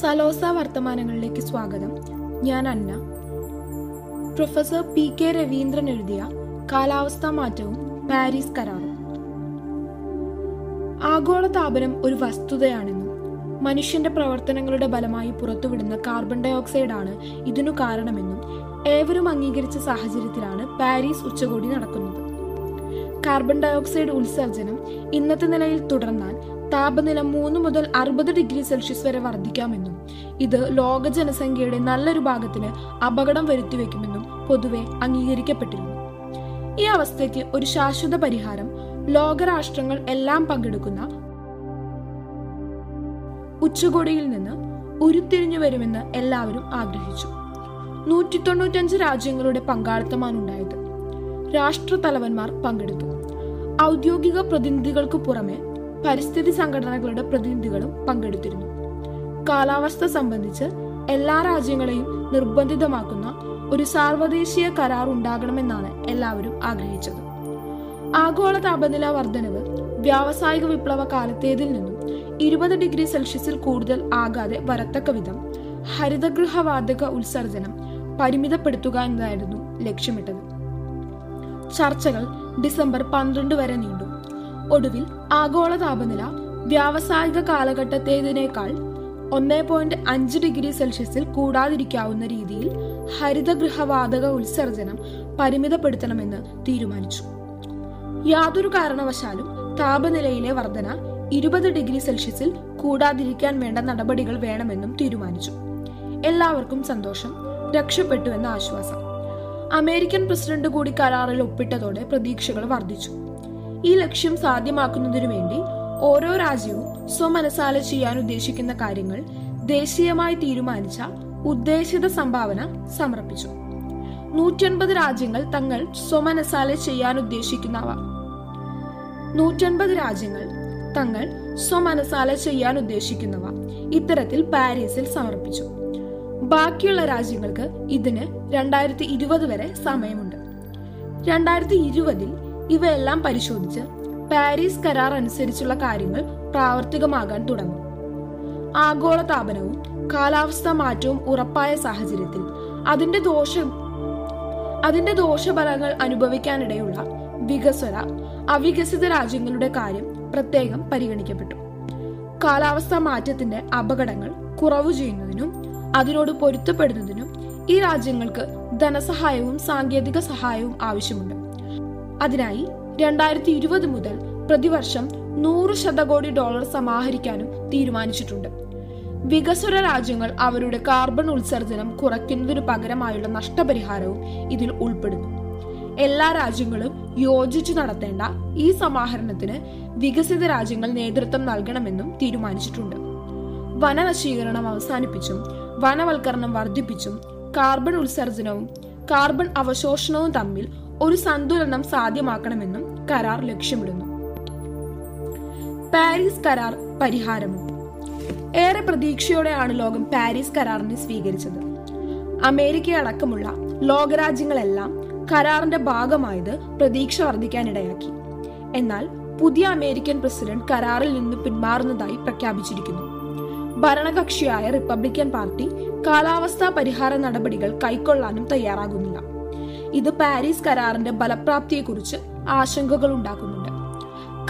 സലോസ വർത്തമാനങ്ങളിലേക്ക് സ്വാഗതം. ഞാൻ Anna. Professor P K Ravindran എഴുതിയ കാലാവസ്ഥാ മാറ്റവും പാരീസ് കരാറും. ആഗോള താപനം ഒരു വസ്തുതയാണെന്നും മനുഷ്യന്റെ പ്രവർത്തനങ്ങളുടെ ഫലമായി പുറത്തുവിടുന്ന കാർബൺ ഡൈ ഓക്സൈഡാണ് ഇതിനു കാരണമെന്നും ഏവരും അംഗീകരിച്ച സാഹചര്യത്തിലാണ് പാരീസ് ഉച്ചകോടി നടക്കുന്നത്. കാർബൺ ഡയോക്സൈഡ് ഉത്സർജനം ഇന്നത്തെ നിലയിൽ തുടർന്നാൽ താപനില മൂന്ന് മുതൽ അറുപത് ഡിഗ്രി സെൽഷ്യസ് വരെ വർദ്ധിക്കാമെന്നും ഇത് ലോക ജനസംഖ്യയുടെ നല്ലൊരു ഭാഗത്തിന് അപകടം വരുത്തിവെക്കുമെന്നും പൊതുവെ അംഗീകരിക്കപ്പെട്ടിരുന്നു. ഈ അവസ്ഥയ്ക്ക് ഒരു ശാശ്വത പരിഹാരം ലോകരാഷ്ട്രങ്ങൾ എല്ലാം പങ്കെടുക്കുന്ന ഉച്ചകോടിയിൽ നിന്ന് ഉരുത്തിരിഞ്ഞു വരുമെന്ന് എല്ലാവരും ആഗ്രഹിച്ചു. നൂറ്റി തൊണ്ണൂറ്റഞ്ച് രാജ്യങ്ങളുടെ പങ്കാളിത്തമാണ് ഉണ്ടായത്. രാഷ്ട്രതലവന്മാർ പങ്കെടുത്തു. ഔദ്യോഗിക പ്രതിനിധികൾക്ക് പുറമെ പരിസ്ഥിതി സംഘടനകളുടെ പ്രതിനിധികളും പങ്കെടുത്തിരുന്നു. കാലാവസ്ഥ സംബന്ധിച്ച് എല്ലാ രാജ്യങ്ങളെയും നിർബന്ധിതമാക്കുന്ന ഒരു സാർവദേശീയ കരാർ ഉണ്ടാകണമെന്നാണ് എല്ലാവരും ആഗ്രഹിച്ചത്. ആഗോള താപനില വർധനവ് വ്യാവസായിക വിപ്ലവ കാലത്തേതിൽ നിന്നും ഇരുപത് ഡിഗ്രി സെൽഷ്യസിൽ കൂടുതൽ ആകാതെ വരത്തക്ക വിധം ഹരിതഗൃഹവാതക ഉത്സർജനം പരിമിതപ്പെടുത്തുക എന്നതായിരുന്നു ലക്ഷ്യമിട്ടത്. ചർച്ചകൾ ഡിസംബർ പന്ത്രണ്ട് വരെ നീണ്ടു. ഒടുവിൽ ആഗോള താപനില വ്യാവസായിക കാലഘട്ടത്തേതിനേക്കാൾ ഒന്നേ പോയിന്റ് അഞ്ച് ഡിഗ്രി സെൽഷ്യസിൽ കൂടാതിരിക്കാവുന്ന രീതിയിൽ ഹരിതഗൃഹവാതക ഉത്സർജനം പരിമിതപ്പെടുത്തണമെന്ന് തീരുമാനിച്ചു. യാതൊരു കാരണവശാലും താപനിലയിലെ വർധന ഇരുപത് ഡിഗ്രി സെൽഷ്യസിൽ കൂടാതിരിക്കാൻ വേണ്ട നടപടികൾ വേണമെന്നും തീരുമാനിച്ചു. എല്ലാവർക്കും സന്തോഷം. രക്ഷപ്പെട്ടുവെന്ന ആശ്വാസം. അമേരിക്കൻ പ്രസിഡന്റ് കൂടി കരാറിൽ ഒപ്പിട്ടതോടെ പ്രതീക്ഷകൾ വർദ്ധിച്ചു. ഈ ലക്ഷ്യം സാധ്യമാക്കുന്നതിനു വേണ്ടി ഓരോ രാജ്യവും സ്വമനസാല ചെയ്യാൻ ഉദ്ദേശിക്കുന്ന കാര്യങ്ങൾ ദേശീയമായി തീരുമാനിച്ച ഉദ്ദേശിത സംഭാവന സമർപ്പിച്ചു. നൂറ്റൻപത് രാജ്യങ്ങൾ തങ്ങൾ സ്വമനസാല ചെയ്യാൻ ഉദ്ദേശിക്കുന്നവ. നൂറ്റൻപത് രാജ്യങ്ങൾ തങ്ങൾ സ്വമനസാല ചെയ്യാൻ ഉദ്ദേശിക്കുന്നവ. ഇത്തരത്തിൽ പാരീസിൽ സമർപ്പിച്ചു. ബാക്കിയുള്ള രാജ്യങ്ങൾക്ക് ഇതിന് രണ്ടായിരത്തി ഇരുപത് വരെ സമയമുണ്ട്. രണ്ടായിരത്തി ഇരുപതിൽ ഇവയെല്ലാം പരിശോധിച്ച് പാരീസ് കരാർ അനുസരിച്ചുള്ള കാര്യങ്ങൾ പ്രാവർത്തികമാകാൻ തുടങ്ങും. ആഗോള താപനവും കാലാവസ്ഥാ മാറ്റവും ഉറപ്പായ സാഹചര്യത്തിൽ അതിന്റെ ദോഷം അതിന്റെ ദോഷഫലങ്ങൾ അനുഭവിക്കാനിടയുള്ള വികസന അവികസിത രാജ്യങ്ങളുടെ കാര്യം പ്രത്യേകം പരിഗണിക്കപ്പെട്ടു. കാലാവസ്ഥാ മാറ്റത്തിന്റെ അപകടങ്ങൾ കുറവ് ചെയ്യുന്നതിനും അതിനോട് പൊരുത്തപ്പെടുന്നതിനും ഈ രാജ്യങ്ങൾക്ക് ധനസഹായവും സാങ്കേതിക സഹായവും ആവശ്യമുണ്ട്. അതിനായി രണ്ടായിരത്തി ഇരുപത് മുതൽ പ്രതിവർഷം നൂറ് ശതകോടി ഡോളർ സമാഹരിക്കാനും തീരുമാനിച്ചിട്ടുണ്ട്. വികസ്വര രാജ്യങ്ങൾ അവരുടെ കാർബൺ ഉത്സർജനം കുറയ്ക്കുന്നതിനു പകരമായുള്ള നഷ്ടപരിഹാരവും ഇതിൽ ഉൾപ്പെടുന്നു. എല്ലാ രാജ്യങ്ങളും യോജിച്ചു നടത്തേണ്ട ഈ സമാഹരണത്തിന് വികസിത രാജ്യങ്ങൾ നേതൃത്വം നൽകണമെന്നും തീരുമാനിച്ചിട്ടുണ്ട്. വനനശീകരണം അവസാനിപ്പിച്ചും വനവൽക്കരണം വർദ്ധിപ്പിച്ചും കാർബൺ ഉത്സർജനവും കാർബൺ അവശോഷണവും തമ്മിൽ ഒരു സന്തുലനം സാധ്യമാക്കണമെന്നും കരാർ ലക്ഷ്യമിടുന്നു. പാരീസ് കരാർ പരിഹാരമോ? ഏറെ പ്രതീക്ഷയോടെയാണ് ലോകം പാരീസ് കരാറിനെ സ്വീകരിച്ചത്. അമേരിക്ക അടക്കമുള്ള ലോകരാജ്യങ്ങളെല്ലാം കരാറിന്റെ ഭാഗമായത് പ്രതീക്ഷ വർദ്ധിക്കാനിടയാക്കി. എന്നാൽ പുതിയ അമേരിക്കൻ പ്രസിഡന്റ് കരാറിൽ നിന്ന് പിന്മാറുന്നതായി പ്രഖ്യാപിച്ചിരിക്കുന്നു. ഭരണകക്ഷിയായ റിപ്പബ്ലിക്കൻ പാർട്ടി കാലാവസ്ഥാ പരിഹാര നടപടികൾ കൈക്കൊള്ളാനും തയ്യാറാകുന്നില്ല. ഇത് പാരീസ് കരാറിന്റെ ഫലപ്രാപ്തിയെക്കുറിച്ച് ആശങ്കകൾ ഉണ്ടാക്കുന്നുണ്ട്.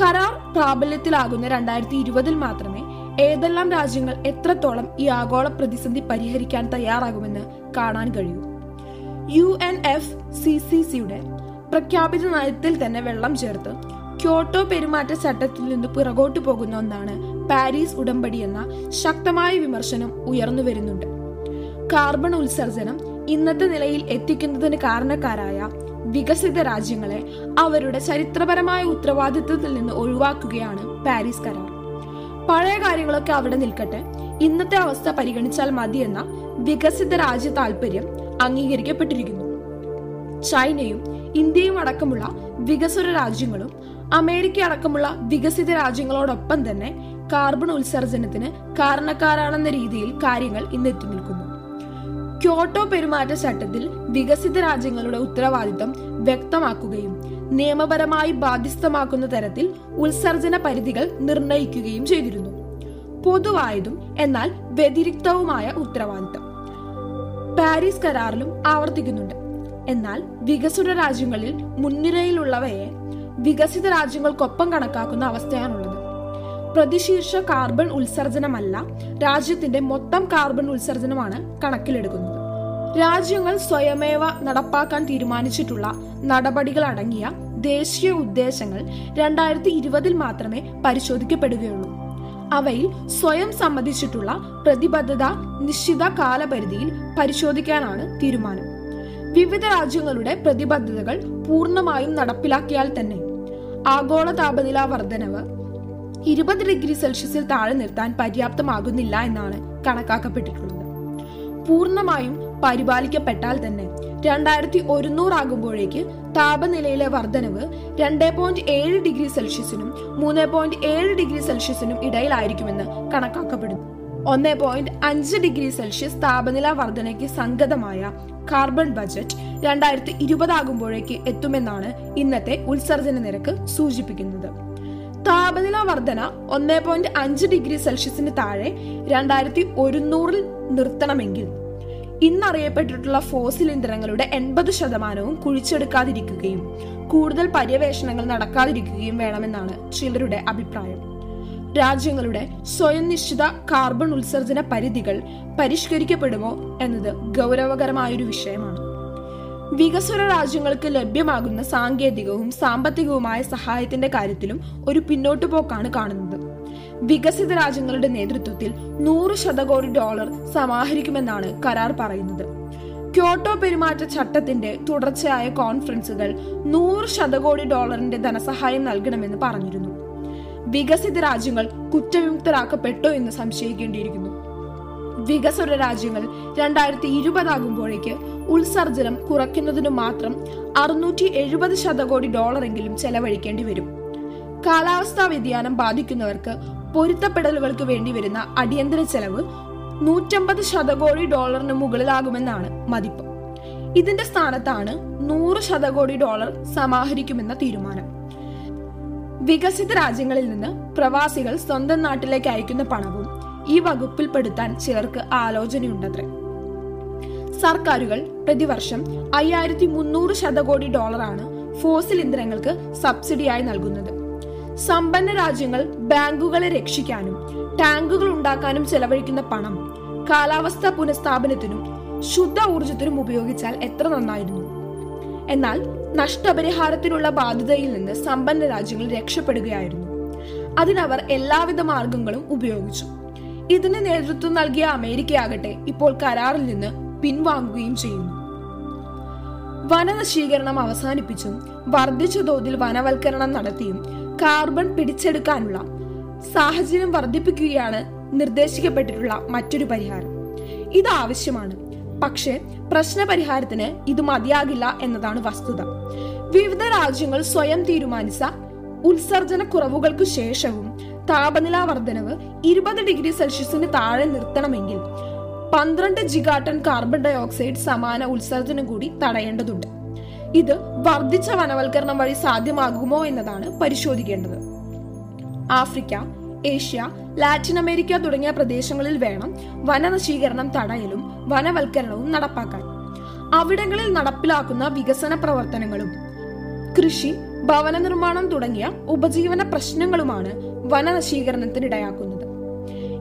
കരാർ പ്രാബല്യത്തിലാകുന്ന രണ്ടായിരത്തി ഇരുപതിൽ മാത്രമേ ഏതെല്ലാം രാജ്യങ്ങൾ എത്രത്തോളം ഈ ആഗോള പ്രതിസന്ധി പരിഹരിക്കാൻ തയ്യാറാകുമെന്ന് കാണാൻ കഴിയൂ. U N F C C സിയുടെ പ്രഖ്യാപിത നയത്തിൽ തന്നെ വെള്ളം ചേർത്ത് ക്യോട്ടോ പെരുമാറ്റ ചട്ടത്തിൽ നിന്ന് പിറകോട്ടു പോകുന്ന ഒന്നാണ് പാരീസ് ഉടമ്പടി എന്ന ശക്തമായ വിമർശനം ഉയർന്നു വരുന്നുണ്ട് കാർബൺ ഉത്സർജനം ഇന്നത്തെ നിലയിൽ എത്തിക്കുന്നതിന് കാരണക്കാരായ വികസിത രാജ്യങ്ങളെ അവരുടെ ചരിത്രപരമായ ഉത്തരവാദിത്വത്തിൽ നിന്ന് ഒഴിവാക്കുകയാണ് പാരീസ് കരാർ. പഴയ കാര്യങ്ങളൊക്കെ അവിടെ നിൽക്കട്ടെ. ഇന്നത്തെ അവസ്ഥ പരിഗണിച്ചാൽ മതിയെന്ന വികസിത രാജ്യ താല്പര്യം അംഗീകരിക്കപ്പെട്ടിരിക്കുന്നു. ചൈനയും ഇന്ത്യയും അടക്കമുള്ള വികസ്വര രാജ്യങ്ങളും അമേരിക്ക അടക്കമുള്ള വികസിത രാജ്യങ്ങളോടൊപ്പം തന്നെ കാർബൺ ഉത്സർജനത്തിന് കാരണക്കാരാണെന്ന രീതിയിൽ കാര്യങ്ങൾ ഇന്ന് എത്തി നിൽക്കുന്നു. ക്യോട്ടോ പെരുമാറ്റച്ചട്ടത്തിൽ വികസിത രാജ്യങ്ങളുടെ ഉത്തരവാദിത്തം വ്യക്തമാക്കുകയും നിയമപരമായി ബാധ്യസ്ഥമാക്കുന്ന തരത്തിൽ ഉത്സർജന പരിധികൾ നിർണയിക്കുകയും ചെയ്തിരുന്നു. പൊതുവായതും എന്നാൽ വ്യതിരിക്തവുമായ ഉത്തരവാദിത്തം. പാരീസ് കരാറിലും ആവർത്തിക്കുന്നുണ്ട്. എന്നാൽ വികസന രാജ്യങ്ങളിൽ മുൻനിരയിലുള്ളവയെ വികസിത രാജ്യങ്ങൾക്കൊപ്പം കണക്കാക്കുന്ന അവസ്ഥയാണുള്ളത്. പ്രതിശീർഷ കാർബൺ ഉത്സർജനമല്ല രാജ്യത്തിന്റെ മൊത്തം കാർബൺ ഉത്സർജനമാണ് കണക്കിലെടുക്കുന്നത്. രാജ്യങ്ങൾ സ്വയമേവ നടപ്പാക്കാൻ തീരുമാനിച്ചിട്ടുള്ള നടപടികൾ അടങ്ങിയ ദേശീയ ഉദ്ദേശങ്ങൾ രണ്ടായിരത്തി ഇരുപതിൽ മാത്രമേ പരിശോധിക്കപ്പെടുകയുള്ളൂ. അവയിൽ സ്വയം സംബന്ധിച്ചിട്ടുള്ള പ്രതിബദ്ധത നിശ്ചിത കാലപരിധിയിൽ പരിശോധിക്കാനാണ് തീരുമാനം. വിവിധ രാജ്യങ്ങളുടെ പ്രതിബദ്ധതകൾ പൂർണമായും നടപ്പിലാക്കിയാൽ തന്നെ ആഗോള താപനില വർധനവ് ഇരുപത് ഡിഗ്രി സെൽഷ്യസിൽ താഴെ നിർത്താൻ പര്യാപ്തമാകുന്നില്ല എന്നാണ് കണക്കാക്കപ്പെട്ടിട്ടുള്ളത്. പൂർണമായും പരിപാലിക്കപ്പെട്ടാൽ തന്നെ രണ്ടായിരത്തി ഒരുന്നൂറാകുമ്പോഴേക്ക് താപനിലയിലെ വർധനവ് രണ്ട് പോയിന്റ് ഏഴ് ഡിഗ്രി സെൽഷ്യസിനും മൂന്ന് പോയിന്റ് ഏഴ് ഡിഗ്രി സെൽഷ്യസിനും ഇടയിലായിരിക്കുമെന്ന് കണക്കാക്കപ്പെടുന്നു. ഒന്ന് പോയിന്റ് അഞ്ച് ഡിഗ്രി സെൽഷ്യസ് താപനില വർധനയ്ക്ക് സംഗതമായ കാർബൺ ബജറ്റ് രണ്ടായിരത്തി ഇരുപതാകുമ്പോഴേക്ക് എത്തുമെന്നാണ് ഇന്നത്തെ ഉത്സർജന നിരക്ക് സൂചിപ്പിക്കുന്നത്. താപനില വർധന ഒന്ന് പോയിന്റ് അഞ്ച് ഡിഗ്രി സെൽഷ്യസിന് താഴെ രണ്ടായിരത്തി ഒരുന്നൂറിൽ നിർത്തണമെങ്കിൽ. ഇന്നറിയപ്പെട്ടിട്ടുള്ള ഫോസിൽ ഇന്ധനങ്ങളുടെ എൺപത് ശതമാനവും കുഴിച്ചെടുക്കാതിരിക്കുകയും കൂടുതൽ പര്യവേഷണങ്ങൾ നടക്കാതിരിക്കുകയും വേണമെന്നാണ് ചിലരുടെ അഭിപ്രായം. രാജ്യങ്ങളുടെ സ്വയം നിശ്ചിത കാർബൺ ഉത്സർജന പരിധികൾ പരിഷ്കരിക്കപ്പെടുമോ എന്നത് ഗൗരവകരമായൊരു വിഷയമാണ്. വികസ്വര രാജ്യങ്ങൾക്ക് ലഭ്യമാകുന്ന സാങ്കേതികവും സാമ്പത്തികവുമായ സഹായത്തിന്റെ കാര്യത്തിലും ഒരു പിന്നോട്ടുപോക്കാണ് കാണുന്നത്. വികസിത രാജ്യങ്ങളുടെ നേതൃത്വത്തിൽ നൂറ് ശതകോടി ഡോളർ സമാഹരിക്കുമെന്നാണ് കരാർ പറയുന്നത്. ക്യോട്ടോ പെരുമാറ്റ ചട്ടത്തിന്റെ തുടർച്ചയായ കോൺഫറൻസുകൾ നൂറ് ശതകോടി ഡോളറിന്റെ ധനസഹായം നൽകണമെന്ന് പറഞ്ഞിരുന്നു. വികസിത രാജ്യങ്ങൾ കുറ്റവിമുക്തരാക്കപ്പെട്ടോ എന്ന് സംശയിക്കേണ്ടിയിരിക്കുന്നു. വികസ്വര രാജ്യങ്ങൾ രണ്ടായിരത്തി ഇരുപതാകുമ്പോഴേക്ക് ഉത്സർജനം കുറയ്ക്കുന്നതിനു മാത്രം അറുന്നൂറ്റി എഴുപത് ശതകോടി ഡോളറെങ്കിലും ചെലവഴിക്കേണ്ടി വരും. കാലാവസ്ഥാ വ്യതിയാനം ബാധിക്കുന്നവർക്ക് പൊരുത്തപ്പെടലുകൾക്ക് വേണ്ടി വരുന്ന അടിയന്തര ചെലവ് നൂറ്റമ്പത് ശതകോടി ഡോളറിന് മുകളിലാകുമെന്നാണ് മതിപ്പ്. ഇതിന്റെ സ്ഥാനത്താണ് നൂറ് ശതകോടി ഡോളർ സമാഹരിക്കുമെന്ന തീരുമാനം. വികസിത രാജ്യങ്ങളിൽ നിന്ന് പ്രവാസികൾ സ്വന്തം നാട്ടിലേക്ക് അയക്കുന്ന പണവും ഈ വകുപ്പിൽപ്പെടുത്താൻ ചിലർക്ക് ആലോചനയുണ്ടത്രേ. സർക്കാരുകൾ പ്രതിവർഷം അയ്യായിരത്തി മുന്നൂറ് ശതകോടി ഡോളറാണ് ഫോസിൽ ഇന്ധനങ്ങൾക്ക് സബ്സിഡിയായി നൽകുന്നത്. സമ്പന്ന രാജ്യങ്ങൾ ബാങ്കുകളെ രക്ഷിക്കാനും ടാങ്കുകൾ ഉണ്ടാക്കാനും ചെലവഴിക്കുന്ന പണം കാലാവസ്ഥ പുനഃസ്ഥാപനത്തിനും ശുദ്ധ ഊർജത്തിനും ഉപയോഗിച്ചാൽ എത്ര നന്നായിരുന്നു. എന്നാൽ നഷ്ടപരിഹാരത്തിനുള്ള ബാധ്യതയിൽ നിന്ന് സമ്പന്ന രാജ്യങ്ങൾ രക്ഷപ്പെടുകയായിരുന്നു. അതിനവർ എല്ലാവിധ മാർഗങ്ങളും ഉപയോഗിച്ചു. ഇതിന് നേതൃത്വം നൽകിയ അമേരിക്കയാകട്ടെ ഇപ്പോൾ കരാറിൽ നിന്ന് പിൻവാങ്ങുകയും ചെയ്യുന്നു. വനനശീകരണം അവസാനിപ്പിച്ചും വർദ്ധിച്ച തോതിൽ വനവൽക്കരണം നടത്തിയും കാർബൺ പിടിച്ചെടുക്കാനുള്ള സാഹചര്യം വർദ്ധിപ്പിക്കുകയാണ് നിർദ്ദേശിക്കപ്പെട്ടിട്ടുള്ള മറ്റൊരു പരിഹാരം. ഇത് ആവശ്യമാണ്. പക്ഷേ പ്രശ്നപരിഹാരത്തിന് ഇത് മതിയാകില്ല എന്നതാണ് വസ്തുത. വിവിധ രാജ്യങ്ങൾ സ്വയം തീരുമാനിച്ച ഉത്സർജന കുറവുകൾക്ക് ശേഷവും താപനില വർധനവ് ഇരുപത് ഡിഗ്രി സെൽഷ്യസിന് താഴെ നിർത്തണമെങ്കിൽ പന്ത്രണ്ട് ജിഗാട്ടൺ കാർബൺ ഡൈ ഓക്സൈഡ് സമാന ഉത്സർജനം കൂടി തടയേണ്ടതുണ്ട്. ഇത് വർദ്ധിച്ച വനവൽക്കരണം വഴി സാധ്യമാകുമോ എന്നതാണ് പരിശോധിക്കേണ്ടത്. ആഫ്രിക്ക ഏഷ്യ ലാറ്റിൻ അമേരിക്ക തുടങ്ങിയ പ്രദേശങ്ങളിൽ വേണം വനനശീകരണം തടയലും വനവൽക്കരണവും നടപ്പാക്കാൻ. അവിടങ്ങളിൽ നടപ്പിലാക്കുന്ന വികസന പ്രവർത്തനങ്ങളും കൃഷി ഭവന നിർമ്മാണം തുടങ്ങിയ ഉപജീവന പ്രശ്നങ്ങളുമാണ് വനനശീകരണത്തിനിടയാക്കുന്നത്.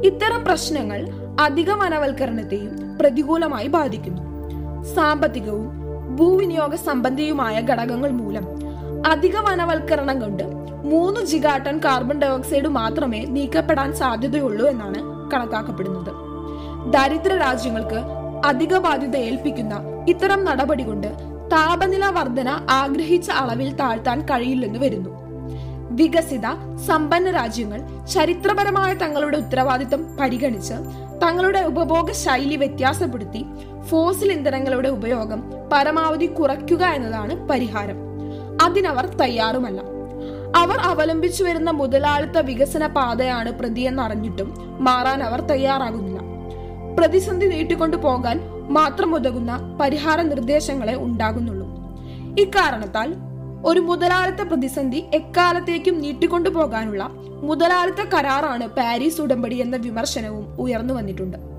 ഇത്തരം പ്രശ്നങ്ങൾ അധിക വനവൽക്കരണത്തെയും പ്രതികൂലമായി ബാധിക്കുന്നു. സാമ്പത്തികവും ഭൂവിനിയോഗ സംബന്ധിയുമായ ഘടകങ്ങൾ മൂലം അധിക വനവൽക്കരണം കൊണ്ട് മൂന്ന് ജിഗാട്ടൺ കാർബൺ ഡയോക്സൈഡ് മാത്രമേ നീക്കപ്പെടാൻ സാധ്യതയുള്ളൂ എന്നാണ് കണക്കാക്കപ്പെടുന്നത്. ദരിദ്ര രാജ്യങ്ങൾക്ക് അധിക ബാധ്യത ഏൽപ്പിക്കുന്ന ഇത്തരം നടപടി കൊണ്ട് താപനില വർധന ആഗ്രഹിച്ച അളവിൽ താഴ്ത്താൻ കഴിയില്ലെന്ന് വരുന്നു. വികസിത സമ്പന്ന രാജ്യങ്ങൾ ചരിത്രപരമായ തങ്ങളുടെ ഉത്തരവാദിത്തം പരിഗണിച്ച് തങ്ങളുടെ ഉപഭോഗ ശൈലി വ്യത്യാസപ്പെടുത്തി ഫോസിൽ ഇന്ധനങ്ങളുടെ ഉപയോഗം പരമാവധി കുറയ്ക്കുക എന്നതാണ് പരിഹാരം. അതിനവർ തയ്യാറുമല്ല. അവർ അവലംബിച്ചു വരുന്ന മുതലാളിത്ത വികസന പാതയാണ് പ്രതിയെന്നറിഞ്ഞിട്ടും മാറാൻ അവർ തയ്യാറാകുന്നില്ല. പ്രതിസന്ധി നീട്ടിക്കൊണ്ടു പോകാൻ മാത്രം ഉതകുന്ന പരിഹാര നിർദ്ദേശങ്ങളെ ഉണ്ടാകുന്നുള്ളൂ. ഇക്കാരണത്താൽ ഒരു മുതലാളിത്ത പ്രതിസന്ധി എക്കാലത്തേക്കും നീട്ടിക്കൊണ്ടു പോകാനുള്ള മുതലാളിത്ത കരാറാണ് പാരീസ് ഉടമ്പടി എന്ന വിമർശനവും ഉയർന്നു വന്നിട്ടുണ്ട്.